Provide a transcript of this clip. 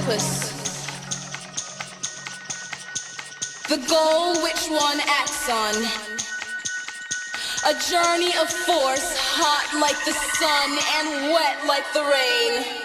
purpose. The goal which one acts on. A journey of force, hot like the sun and wet like the rain.